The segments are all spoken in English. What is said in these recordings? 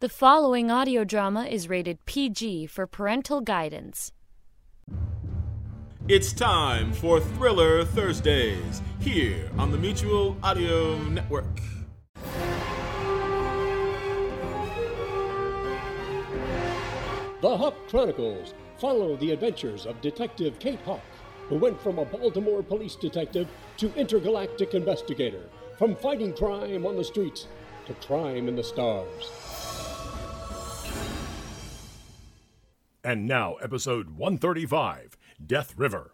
The following audio drama is rated PG for parental guidance. It's time for Thriller Thursdays here on the Mutual Audio Network. The Hawk Chronicles follow the adventures of Detective Kate Hawk, who went from a Baltimore police detective to intergalactic investigator, from fighting crime on the streets to crime in the stars. And now, episode 135 Death River.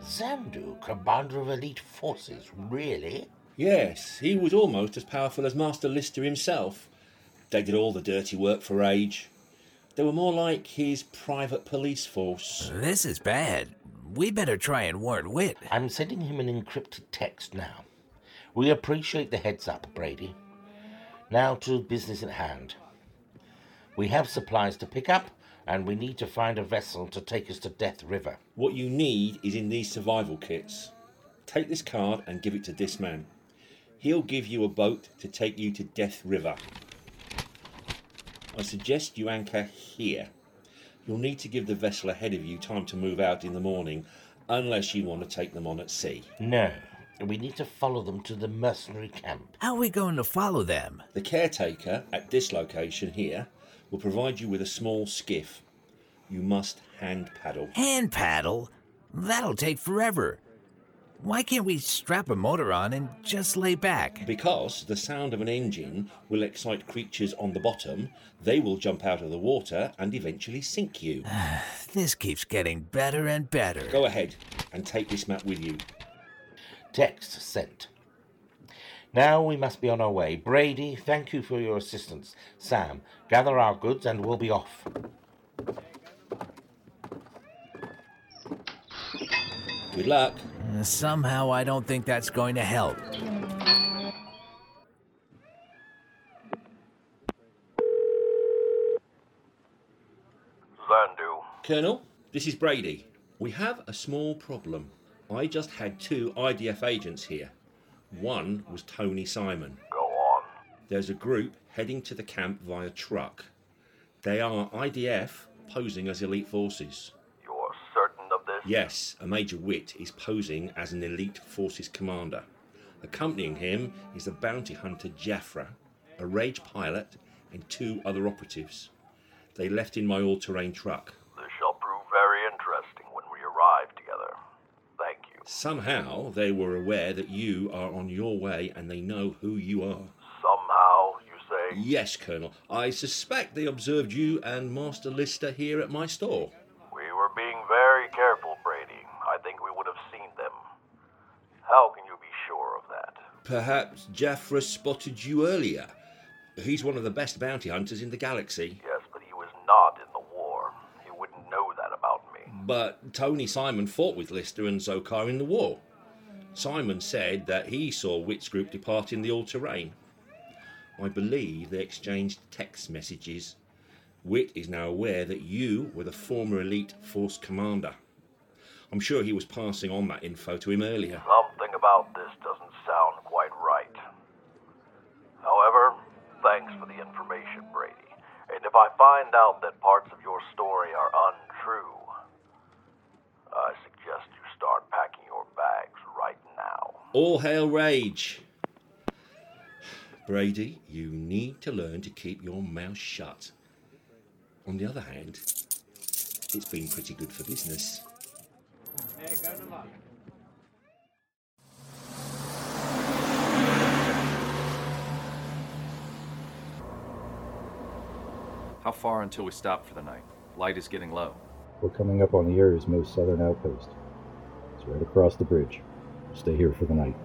Zandu, commander of elite forces, really? Yes, he was almost as powerful as Master Lister himself. They did all the dirty work for Age. They were more like his private police force. This is bad. We better try and warn Witt. I'm sending him an encrypted text now. We appreciate the heads up, Brady. Now to business at hand. We have supplies to pick up, and we need to find a vessel to take us to Death River. What you need is in these survival kits. Take this card and give it to this man. He'll give you a boat to take you to Death River. I suggest you anchor here. You'll need to give the vessel ahead of you time to move out in the morning, unless you want to take them on at sea. No, we need to follow them to the mercenary camp. How are we going to follow them? The caretaker at this location here will provide you with a small skiff. You must hand paddle. Hand paddle? That'll take forever. Why can't we strap a motor on and just lay back? Because the sound of an engine will excite creatures on the bottom, they will jump out of the water and eventually sink you. This keeps getting better and better. Go ahead and take this map with you. Text sent. Now we must be on our way. Brady, thank you for your assistance. Sam, gather our goods and we'll be off. Good luck. Uh, Somehow I don't think that's going to help. Zandu. Colonel, this is Brady. We have a small problem. I just had two IDF agents here. One was Tony Simon. Go on. There's a group heading to the camp via truck. They are IDF posing as elite forces. You're certain of this? Yes, a Major Witt is posing as an elite forces commander. Accompanying him is the bounty hunter Jaffra, a rage pilot, and two other operatives. They left in my all terrain truck. This shall prove very interesting when we arrive together. Thank you. Somehow they were aware that you are on your way and they know who you are. Somehow, you say? Yes, Colonel. I suspect they observed you and Master Lister here at my store. We were being very careful, Brady. I think we would have seen them. How can you be sure of that? Perhaps Jaffra spotted you earlier. He's one of the best bounty hunters in the galaxy. Yes, but he was not in the war. He wouldn't know that about me. But Tony Simon fought with Lister and Zokar in the war. Simon said that he saw Witt's group depart in the all terrain. I believe they exchanged text messages. Witt is now aware that you were the former elite force commander. I'm sure he was passing on that info to him earlier. Something about this doesn't sound quite right. However, thanks for the information, Brady. And if I find out that parts of your story are untrue, I suggest you start packing your bags right now. All hail rage! Brady, you need to learn to keep your mouth shut. On the other hand, it's been pretty good for business. How far until we stop for the night? Light is getting low. We're coming up on the area's most southern outpost. It's right across the bridge stay here for the night.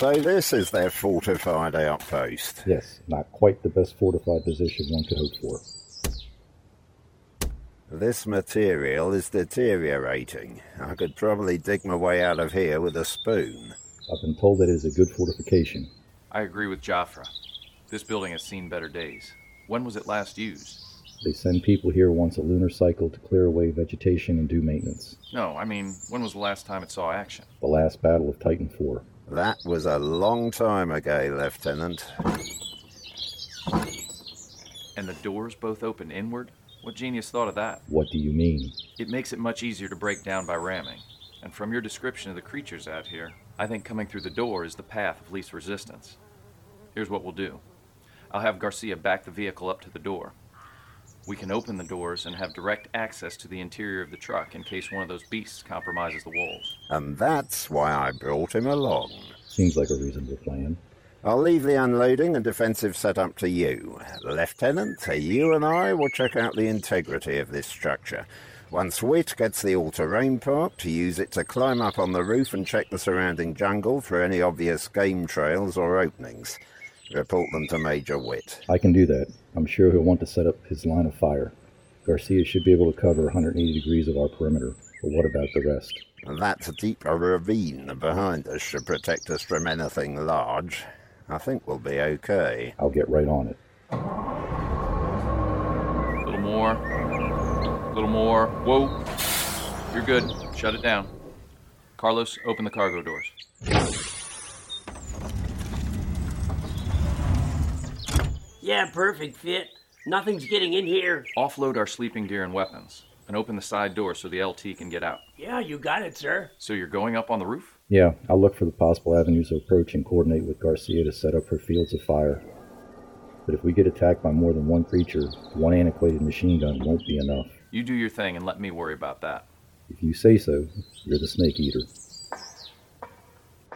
So this is their fortified outpost. Yes, not quite the best fortified position one could hope for. This material is deteriorating. I could probably dig my way out of here with a spoon. I've been told that it is a good fortification. I agree with Jafra. This building has seen better days. When was it last used? They send people here once a lunar cycle to clear away vegetation and do maintenance. No, I mean, when was the last time it saw action? The last battle of Titan 4. That was a long time ago, Lieutenant. And the doors both open inward? What genius thought of that? What do you mean? It makes it much easier to break down by ramming. And from your description of the creatures out here, I think coming through the door is the path of least resistance. Here's what we'll do I'll have Garcia back the vehicle up to the door. We can open the doors and have direct access to the interior of the truck in case one of those beasts compromises the walls. And that's why I brought him along. Seems like a reasonable plan. I'll leave the unloading and defensive setup to you. Lieutenant, you and I will check out the integrity of this structure. Once Wit gets the all-terrain part, to use it to climb up on the roof and check the surrounding jungle for any obvious game trails or openings. Report them to Major Witt. I can do that. I'm sure he'll want to set up his line of fire. Garcia should be able to cover 180 degrees of our perimeter, but what about the rest? That deep ravine behind us should protect us from anything large. I think we'll be okay. I'll get right on it. A little more. A little more. Whoa. You're good. Shut it down. Carlos, open the cargo doors. Yeah, perfect fit. Nothing's getting in here. Offload our sleeping gear and weapons, and open the side door so the LT can get out. Yeah, you got it, sir. So you're going up on the roof? Yeah, I'll look for the possible avenues of approach and coordinate with Garcia to set up her fields of fire. But if we get attacked by more than one creature, one antiquated machine gun won't be enough. You do your thing and let me worry about that. If you say so, you're the snake eater.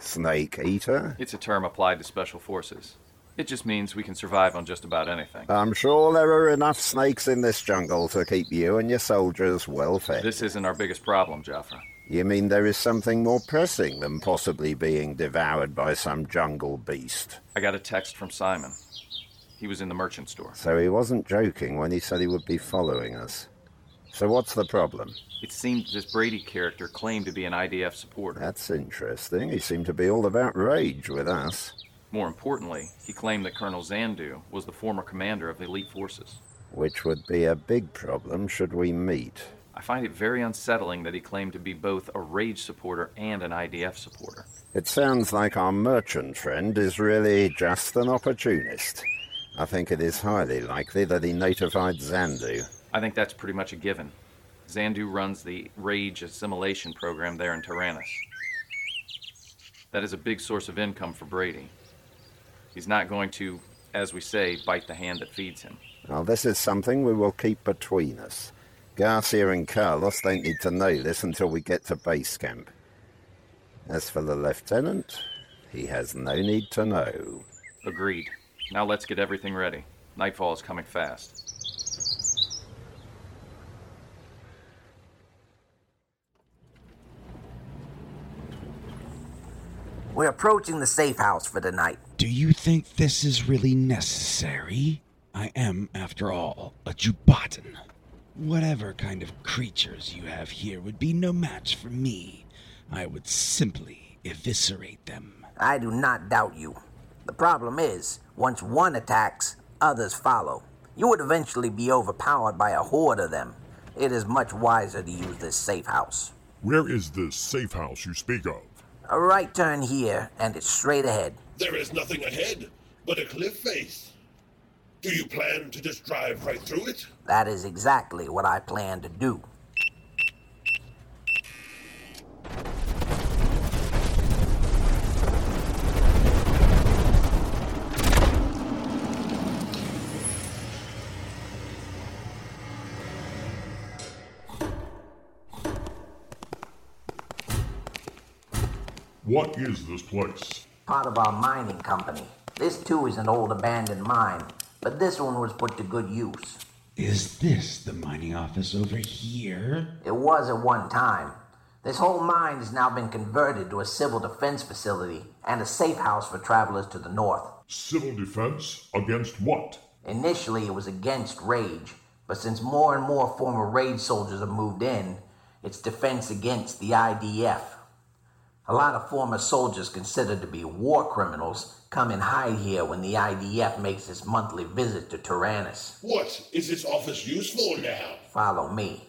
Snake eater? It's a term applied to special forces. It just means we can survive on just about anything. I'm sure there are enough snakes in this jungle to keep you and your soldiers well fed. This isn't our biggest problem, Jafra. You mean there is something more pressing than possibly being devoured by some jungle beast? I got a text from Simon. He was in the merchant store. So he wasn't joking when he said he would be following us. So what's the problem? It seemed this Brady character claimed to be an IDF supporter. That's interesting. He seemed to be all about rage with us. More importantly, he claimed that Colonel Zandu was the former commander of the elite forces. Which would be a big problem should we meet. I find it very unsettling that he claimed to be both a rage supporter and an IDF supporter. It sounds like our merchant friend is really just an opportunist. I think it is highly likely that he notified Zandu. I think that's pretty much a given. Zandu runs the Rage assimilation program there in Tyrannus. That is a big source of income for Brady. He's not going to, as we say, bite the hand that feeds him. Well, this is something we will keep between us. Garcia and Carlos don't need to know this until we get to base camp. As for the lieutenant, he has no need to know. Agreed. Now let's get everything ready. Nightfall is coming fast. We're approaching the safe house for the night. Do you think this is really necessary? I am, after all, a Jubatan. Whatever kind of creatures you have here would be no match for me. I would simply eviscerate them. I do not doubt you. The problem is, once one attacks, others follow. You would eventually be overpowered by a horde of them. It is much wiser to use this safe house. Where is this safe house you speak of? A right turn here, and it's straight ahead. There is nothing ahead but a cliff face. Do you plan to just drive right through it? That is exactly what I plan to do. What is this place? Part of our mining company. This too is an old abandoned mine, but this one was put to good use. Is this the mining office over here? It was at one time. This whole mine has now been converted to a civil defense facility and a safe house for travelers to the north. Civil defense against what? Initially, it was against Rage, but since more and more former Rage soldiers have moved in, it's defense against the IDF. A lot of former soldiers considered to be war criminals come and hide here when the IDF makes its monthly visit to Tyrannus. What is this office useful now? Follow me.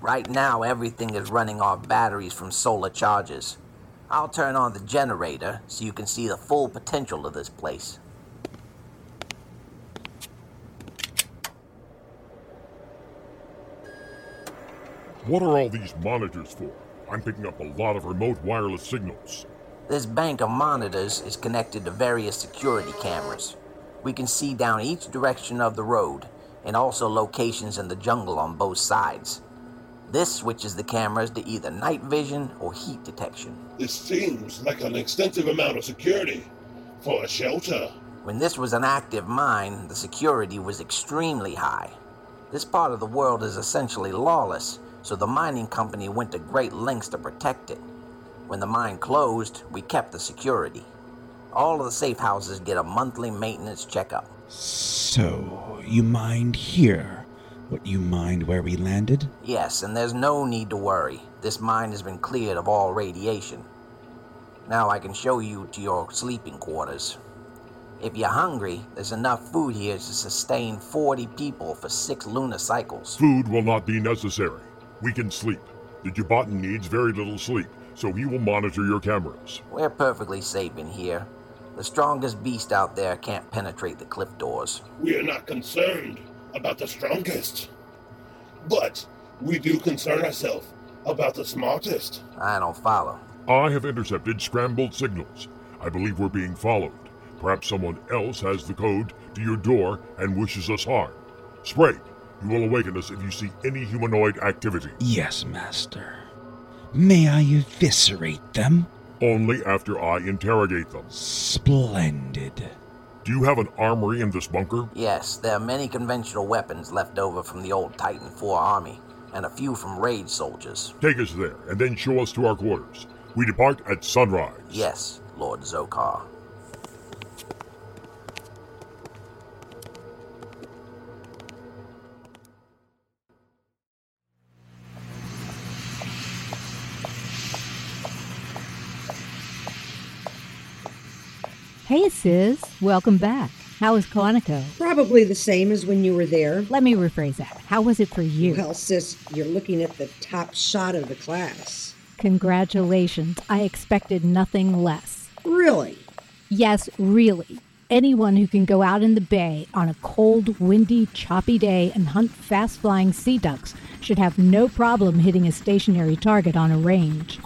Right now, everything is running off batteries from solar charges. I'll turn on the generator so you can see the full potential of this place. What are all these monitors for? I'm picking up a lot of remote wireless signals. This bank of monitors is connected to various security cameras. We can see down each direction of the road and also locations in the jungle on both sides. This switches the cameras to either night vision or heat detection. This seems like an extensive amount of security for a shelter. When this was an active mine, the security was extremely high. This part of the world is essentially lawless, so the mining company went to great lengths to protect it. When the mine closed, we kept the security. All of the safe houses get a monthly maintenance checkup. So, you mined here, but you mined where we landed? Yes, and there's no need to worry. This mine has been cleared of all radiation. Now I can show you to your sleeping quarters. If you're hungry, there's enough food here to sustain 40 people for six lunar cycles. Food will not be necessary. We can sleep. The Jubatan needs very little sleep, so he will monitor your cameras. We're perfectly safe in here. The strongest beast out there can't penetrate the cliff doors. We are not concerned about the strongest. But we do concern ourselves about the smartest. I don't follow. I have intercepted scrambled signals. I believe we're being followed. Perhaps someone else has the code to your door and wishes us harm. Sprague, you will awaken us if you see any humanoid activity. Yes, Master. May I eviscerate them? Only after I interrogate them. Splendid. Do you have an armory in this bunker? Yes, there are many conventional weapons left over from the old Titan IV army, and a few from Rage soldiers. Take us there, and then show us to our quarters. We depart at sunrise. Yes, Lord Zokar. Hey, Sis. Welcome back. How was Quantico? Probably the same as when you were there. Let me rephrase that. How was it for you? Well, sis, you're looking at the top shot of the class. Congratulations. I expected nothing less. Really? Yes, really. Anyone who can go out in the bay on a cold, windy, choppy day and hunt fast flying sea ducks should have no problem hitting a stationary target on a range.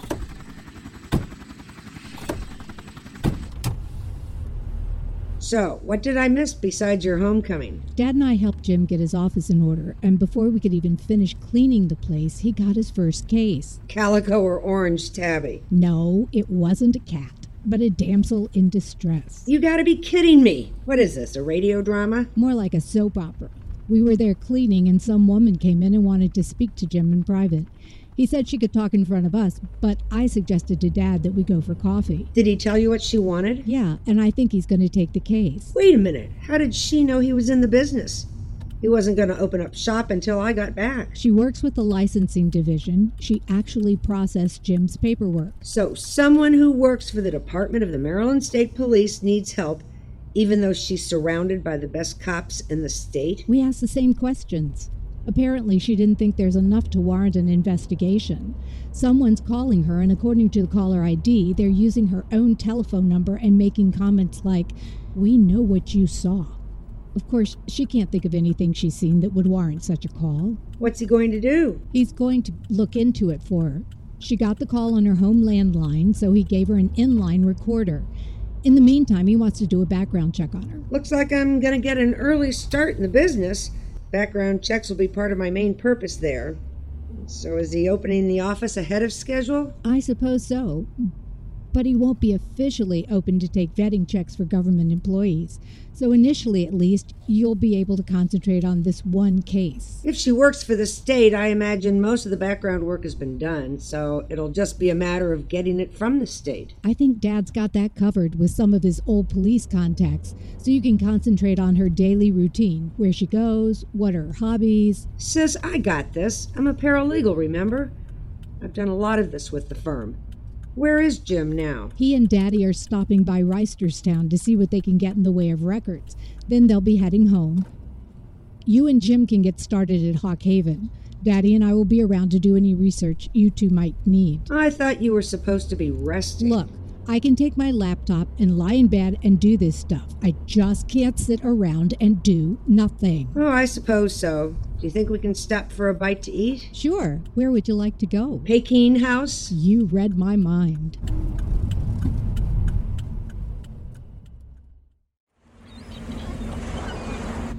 So, what did I miss besides your homecoming? Dad and I helped Jim get his office in order, and before we could even finish cleaning the place, he got his first case. Calico or orange tabby? No, it wasn't a cat, but a damsel in distress. You gotta be kidding me. What is this, a radio drama? More like a soap opera. We were there cleaning, and some woman came in and wanted to speak to Jim in private. He said she could talk in front of us, but I suggested to Dad that we go for coffee. Did he tell you what she wanted? Yeah, and I think he's going to take the case. Wait a minute. How did she know he was in the business? He wasn't going to open up shop until I got back. She works with the licensing division. She actually processed Jim's paperwork. So, someone who works for the Department of the Maryland State Police needs help, even though she's surrounded by the best cops in the state? We asked the same questions. Apparently, she didn't think there's enough to warrant an investigation. Someone's calling her, and according to the caller ID, they're using her own telephone number and making comments like, We know what you saw. Of course, she can't think of anything she's seen that would warrant such a call. What's he going to do? He's going to look into it for her. She got the call on her home landline, so he gave her an inline recorder. In the meantime, he wants to do a background check on her. Looks like I'm going to get an early start in the business. Background checks will be part of my main purpose there. So is he opening the office ahead of schedule? I suppose so. But he won't be officially open to take vetting checks for government employees. So, initially at least, you'll be able to concentrate on this one case. If she works for the state, I imagine most of the background work has been done, so it'll just be a matter of getting it from the state. I think Dad's got that covered with some of his old police contacts, so you can concentrate on her daily routine where she goes, what are her hobbies. Sis, I got this. I'm a paralegal, remember? I've done a lot of this with the firm. Where is Jim now? He and Daddy are stopping by Reisterstown to see what they can get in the way of records. Then they'll be heading home. You and Jim can get started at Hawk Haven. Daddy and I will be around to do any research you two might need. I thought you were supposed to be resting. Look, I can take my laptop and lie in bed and do this stuff. I just can't sit around and do nothing. Oh, I suppose so. Do you think we can stop for a bite to eat? Sure. Where would you like to go? Peking House? You read my mind.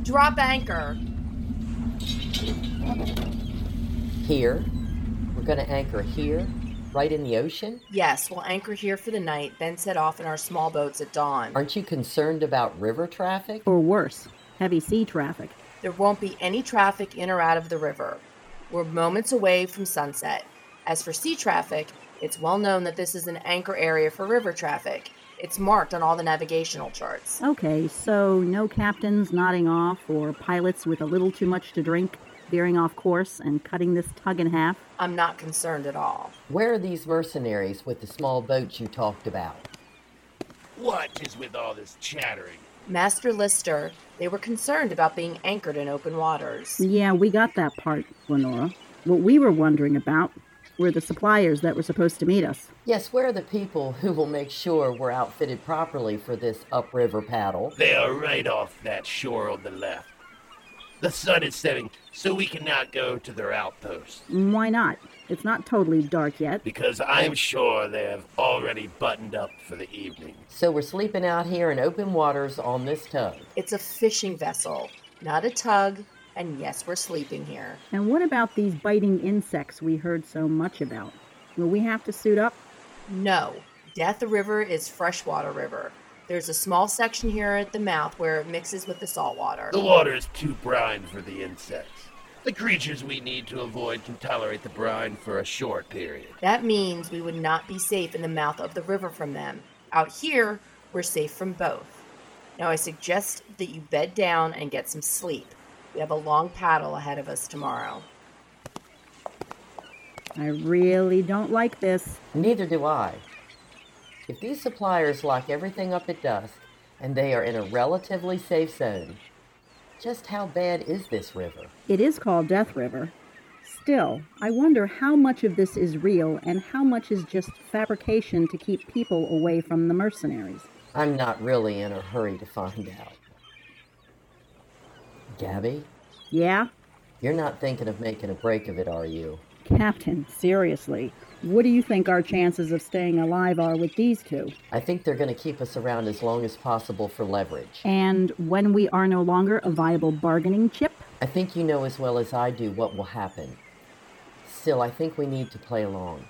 Drop anchor. Here? We're going to anchor here? Right in the ocean? Yes, we'll anchor here for the night, then set off in our small boats at dawn. Aren't you concerned about river traffic? Or worse, heavy sea traffic. There won't be any traffic in or out of the river. We're moments away from sunset. As for sea traffic, it's well known that this is an anchor area for river traffic. It's marked on all the navigational charts. Okay, so no captains nodding off or pilots with a little too much to drink veering off course and cutting this tug in half? I'm not concerned at all. Where are these mercenaries with the small boats you talked about? What is with all this chattering? Master Lister, they were concerned about being anchored in open waters. Yeah, we got that part, Lenora. What we were wondering about were the suppliers that were supposed to meet us. Yes, where are the people who will make sure we're outfitted properly for this upriver paddle? They are right off that shore on the left. The sun is setting, so we cannot go to their outpost. Why not? It's not totally dark yet. Because I'm sure they have already buttoned up for the evening. So we're sleeping out here in open waters on this tug. It's a fishing vessel, not a tug, and yes, we're sleeping here. And what about these biting insects we heard so much about? Will we have to suit up? No. Death River is freshwater river. There's a small section here at the mouth where it mixes with the salt water. The water is too brine for the insects. The creatures we need to avoid can tolerate the brine for a short period. That means we would not be safe in the mouth of the river from them. Out here, we're safe from both. Now, I suggest that you bed down and get some sleep. We have a long paddle ahead of us tomorrow. I really don't like this. Neither do I. If these suppliers lock everything up at dusk and they are in a relatively safe zone, just how bad is this river? It is called Death River. Still, I wonder how much of this is real and how much is just fabrication to keep people away from the mercenaries. I'm not really in a hurry to find out. Gabby? Yeah? You're not thinking of making a break of it, are you? Captain, seriously. What do you think our chances of staying alive are with these two? I think they're going to keep us around as long as possible for leverage. And when we are no longer a viable bargaining chip? I think you know as well as I do what will happen. Still, I think we need to play along.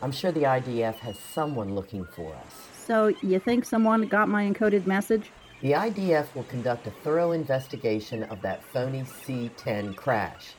I'm sure the IDF has someone looking for us. So, you think someone got my encoded message? The IDF will conduct a thorough investigation of that phony C 10 crash.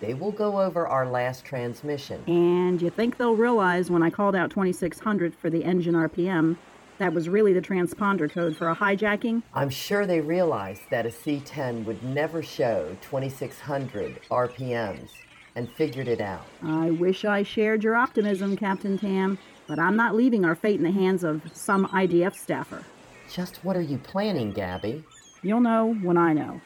They will go over our last transmission. And you think they'll realize when I called out 2600 for the engine RPM, that was really the transponder code for a hijacking? I'm sure they realized that a C 10 would never show 2600 RPMs and figured it out. I wish I shared your optimism, Captain Tam, but I'm not leaving our fate in the hands of some IDF staffer. Just what are you planning, Gabby? You'll know when I know.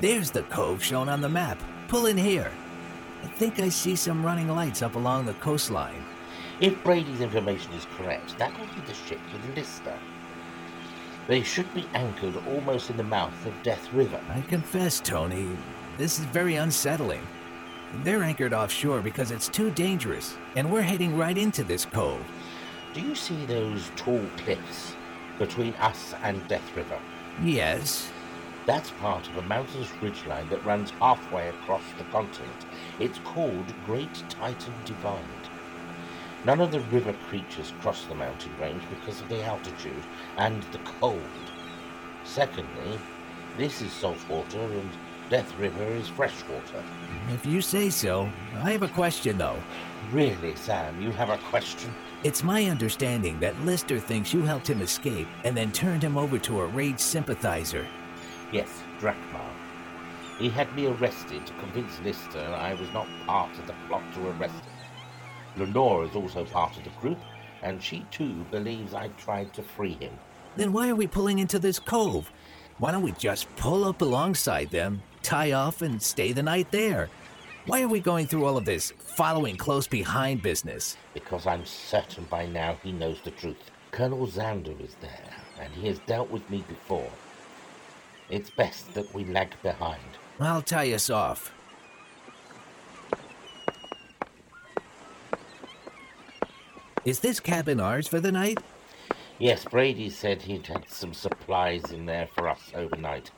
There's the cove shown on the map. Pull in here. I think I see some running lights up along the coastline. If Brady's information is correct, that will be the ship with Lister. They should be anchored almost in the mouth of Death River. I confess, Tony, this is very unsettling. They're anchored offshore because it's too dangerous, and we're heading right into this cove. Do you see those tall cliffs between us and Death River? Yes. That's part of a mountainous ridgeline that runs halfway across the continent. It's called Great Titan Divide. None of the river creatures cross the mountain range because of the altitude and the cold. Secondly, this is salt water and Death River is freshwater. If you say so. I have a question, though. Really, Sam, you have a question? It's my understanding that Lister thinks you helped him escape and then turned him over to a rage sympathizer. Yes, Drakmar. He had me arrested to convince Lister I was not part of the plot to arrest him. Lenore is also part of the group, and she too believes I tried to free him. Then why are we pulling into this cove? Why don't we just pull up alongside them, tie off, and stay the night there? Why are we going through all of this following close behind business? Because I'm certain by now he knows the truth. Colonel Zandu is there, and he has dealt with me before. It's best that we lag behind. I'll tie us off. Is this cabin ours for the night? Yes, Brady said he'd had some supplies in there for us overnight.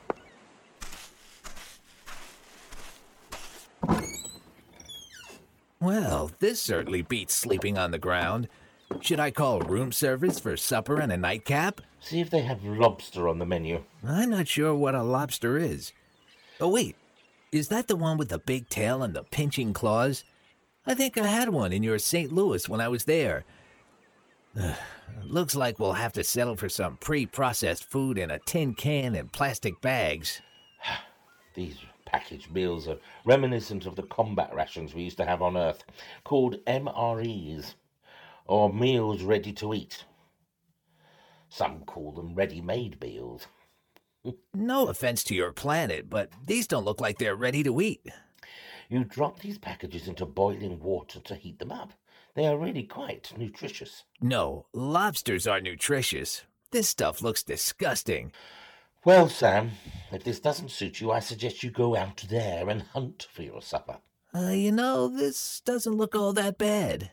Well, this certainly beats sleeping on the ground. Should I call room service for supper and a nightcap? See if they have lobster on the menu. I'm not sure what a lobster is. Oh, wait. Is that the one with the big tail and the pinching claws? I think I had one in your St. Louis when I was there. Looks like we'll have to settle for some pre processed food in a tin can and plastic bags. These packaged meals are reminiscent of the combat rations we used to have on Earth, called MREs, or meals ready to eat. Some call them ready made meals. No offense to your planet, but these don't look like they're ready to eat. You drop these packages into boiling water to heat them up. They are really quite nutritious. No, lobsters are nutritious. This stuff looks disgusting. Well, Sam, if this doesn't suit you, I suggest you go out there and hunt for your supper. Uh, you know, this doesn't look all that bad.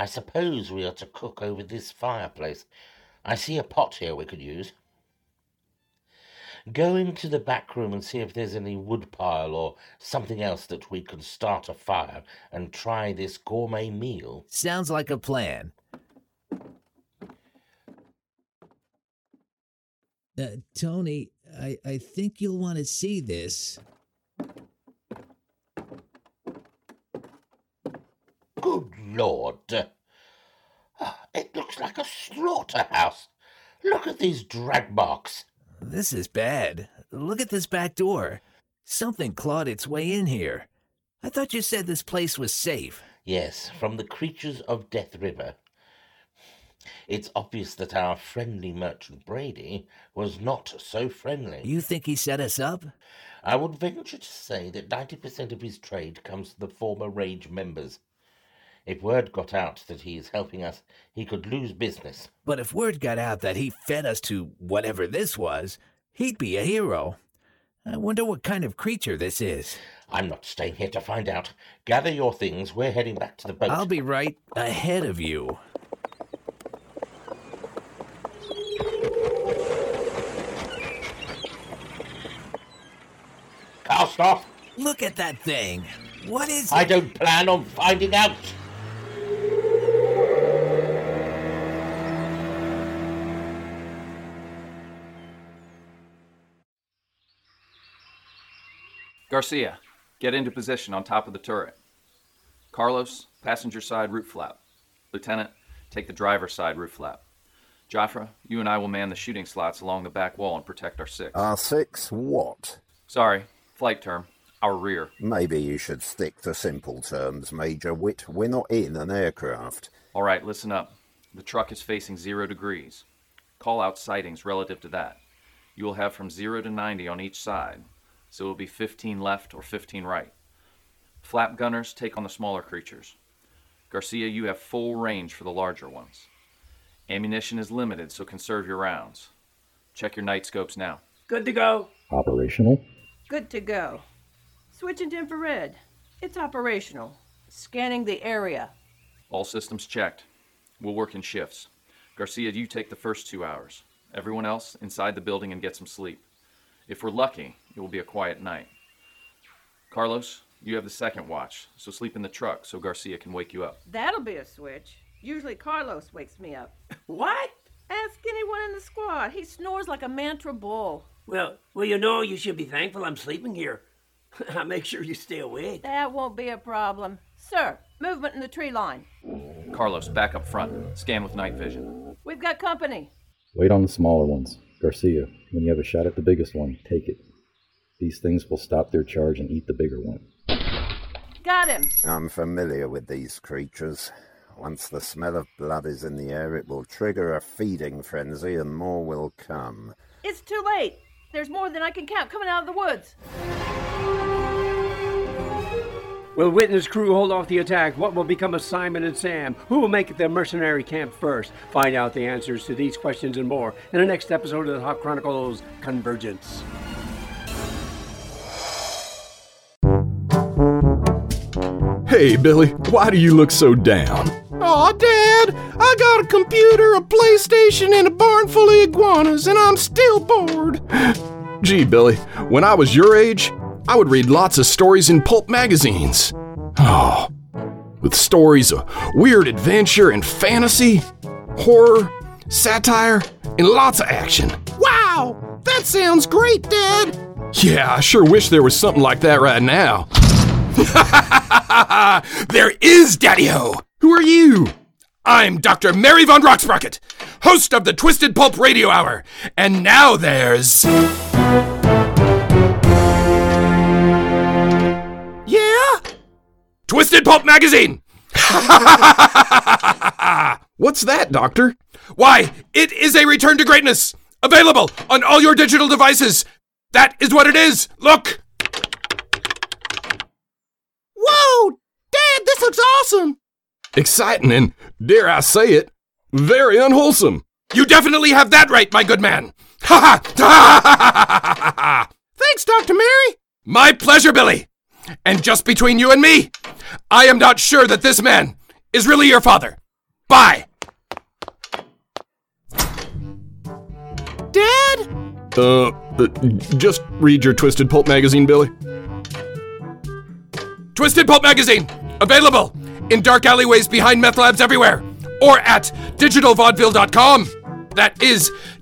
I suppose we are to cook over this fireplace. I see a pot here we could use. Go into the back room and see if there's any wood pile or something else that we can start a fire and try this gourmet meal. Sounds like a plan. Uh, Tony, I, I think you'll want to see this. Good Lord. Ah, It looks like a slaughterhouse. Look at these drag marks. This is bad. Look at this back door. Something clawed its way in here. I thought you said this place was safe. Yes, from the creatures of Death River. It's obvious that our friendly merchant Brady was not so friendly. You think he set us up? I would venture to say that 90% of his trade comes to the former Rage members. If word got out that he is helping us, he could lose business. But if word got out that he fed us to whatever this was, he'd be a hero. I wonder what kind of creature this is. I'm not staying here to find out. Gather your things. We're heading back to the boat. I'll be right ahead of you. Cast off. Look at that thing. What is I it? don't plan on finding out. Garcia, get into position on top of the turret. Carlos, passenger side roof flap. Lieutenant, take the driver's side roof flap. Jafra, you and I will man the shooting slots along the back wall and protect our six. Our six what? Sorry, flight term. Our rear. Maybe you should stick to simple terms, Major Witt. We're not in an aircraft. All right, listen up. The truck is facing zero degrees. Call out sightings relative to that. You will have from zero to 90 on each side, so it will be 15 left or 15 right. Flap gunners take on the smaller creatures. Garcia, you have full range for the larger ones. Ammunition is limited, so conserve your rounds. Check your night scopes now. Good to go. Operational. Good to go. Switching to infrared. It's operational. Scanning the area. All systems checked. We'll work in shifts. Garcia, you take the first two hours. Everyone else, inside the building and get some sleep. If we're lucky, it will be a quiet night. Carlos, you have the second watch, so sleep in the truck so Garcia can wake you up. That'll be a switch. Usually Carlos wakes me up. What? Ask anyone in the squad. He snores like a mantra bull. Well, well, you know, you should be thankful I'm sleeping here. I'll make sure you stay awake. That won't be a problem. Sir, movement in the tree line. Carlos, back up front. Scan with night vision. We've got company. Wait on the smaller ones. Garcia, when you have a shot at the biggest one, take it. These things will stop their charge and eat the bigger one. Got him. I'm familiar with these creatures. Once the smell of blood is in the air, it will trigger a feeding frenzy and more will come. It's too late. There's more than I can count coming out of the woods. Will Witness crew hold off the attack? What will become of Simon and Sam? Who will make it their mercenary camp first? Find out the answers to these questions and more in the next episode of the Hawk Chronicles Convergence. Hey, Billy, why do you look so down? Aw, Dad, I got a computer, a PlayStation, and a barn full of iguanas, and I'm still bored. Gee, Billy, when I was your age, I would read lots of stories in pulp magazines. Oh, with stories of weird adventure and fantasy, horror, satire, and lots of action. Wow, that sounds great, Dad. Yeah, I sure wish there was something like that right now. there is, Daddy Ho! Who are you? I'm Dr. Mary Von Rocksprocket, host of the Twisted Pulp Radio Hour, and now there's. Twisted Pulp Magazine! What's that, Doctor? Why, it is a return to greatness! Available on all your digital devices! That is what it is! Look! Whoa, Dad, this looks awesome. Exciting and, dare I say it, very unwholesome. You definitely have that right, my good man! Ha ha! Thanks, Dr. Mary. My pleasure, Billy! And just between you and me, I am not sure that this man is really your father. Bye! Dad? Uh, uh, just read your Twisted Pulp magazine, Billy. Twisted Pulp magazine, available in dark alleyways behind meth labs everywhere, or at digitalvaudeville.com. That is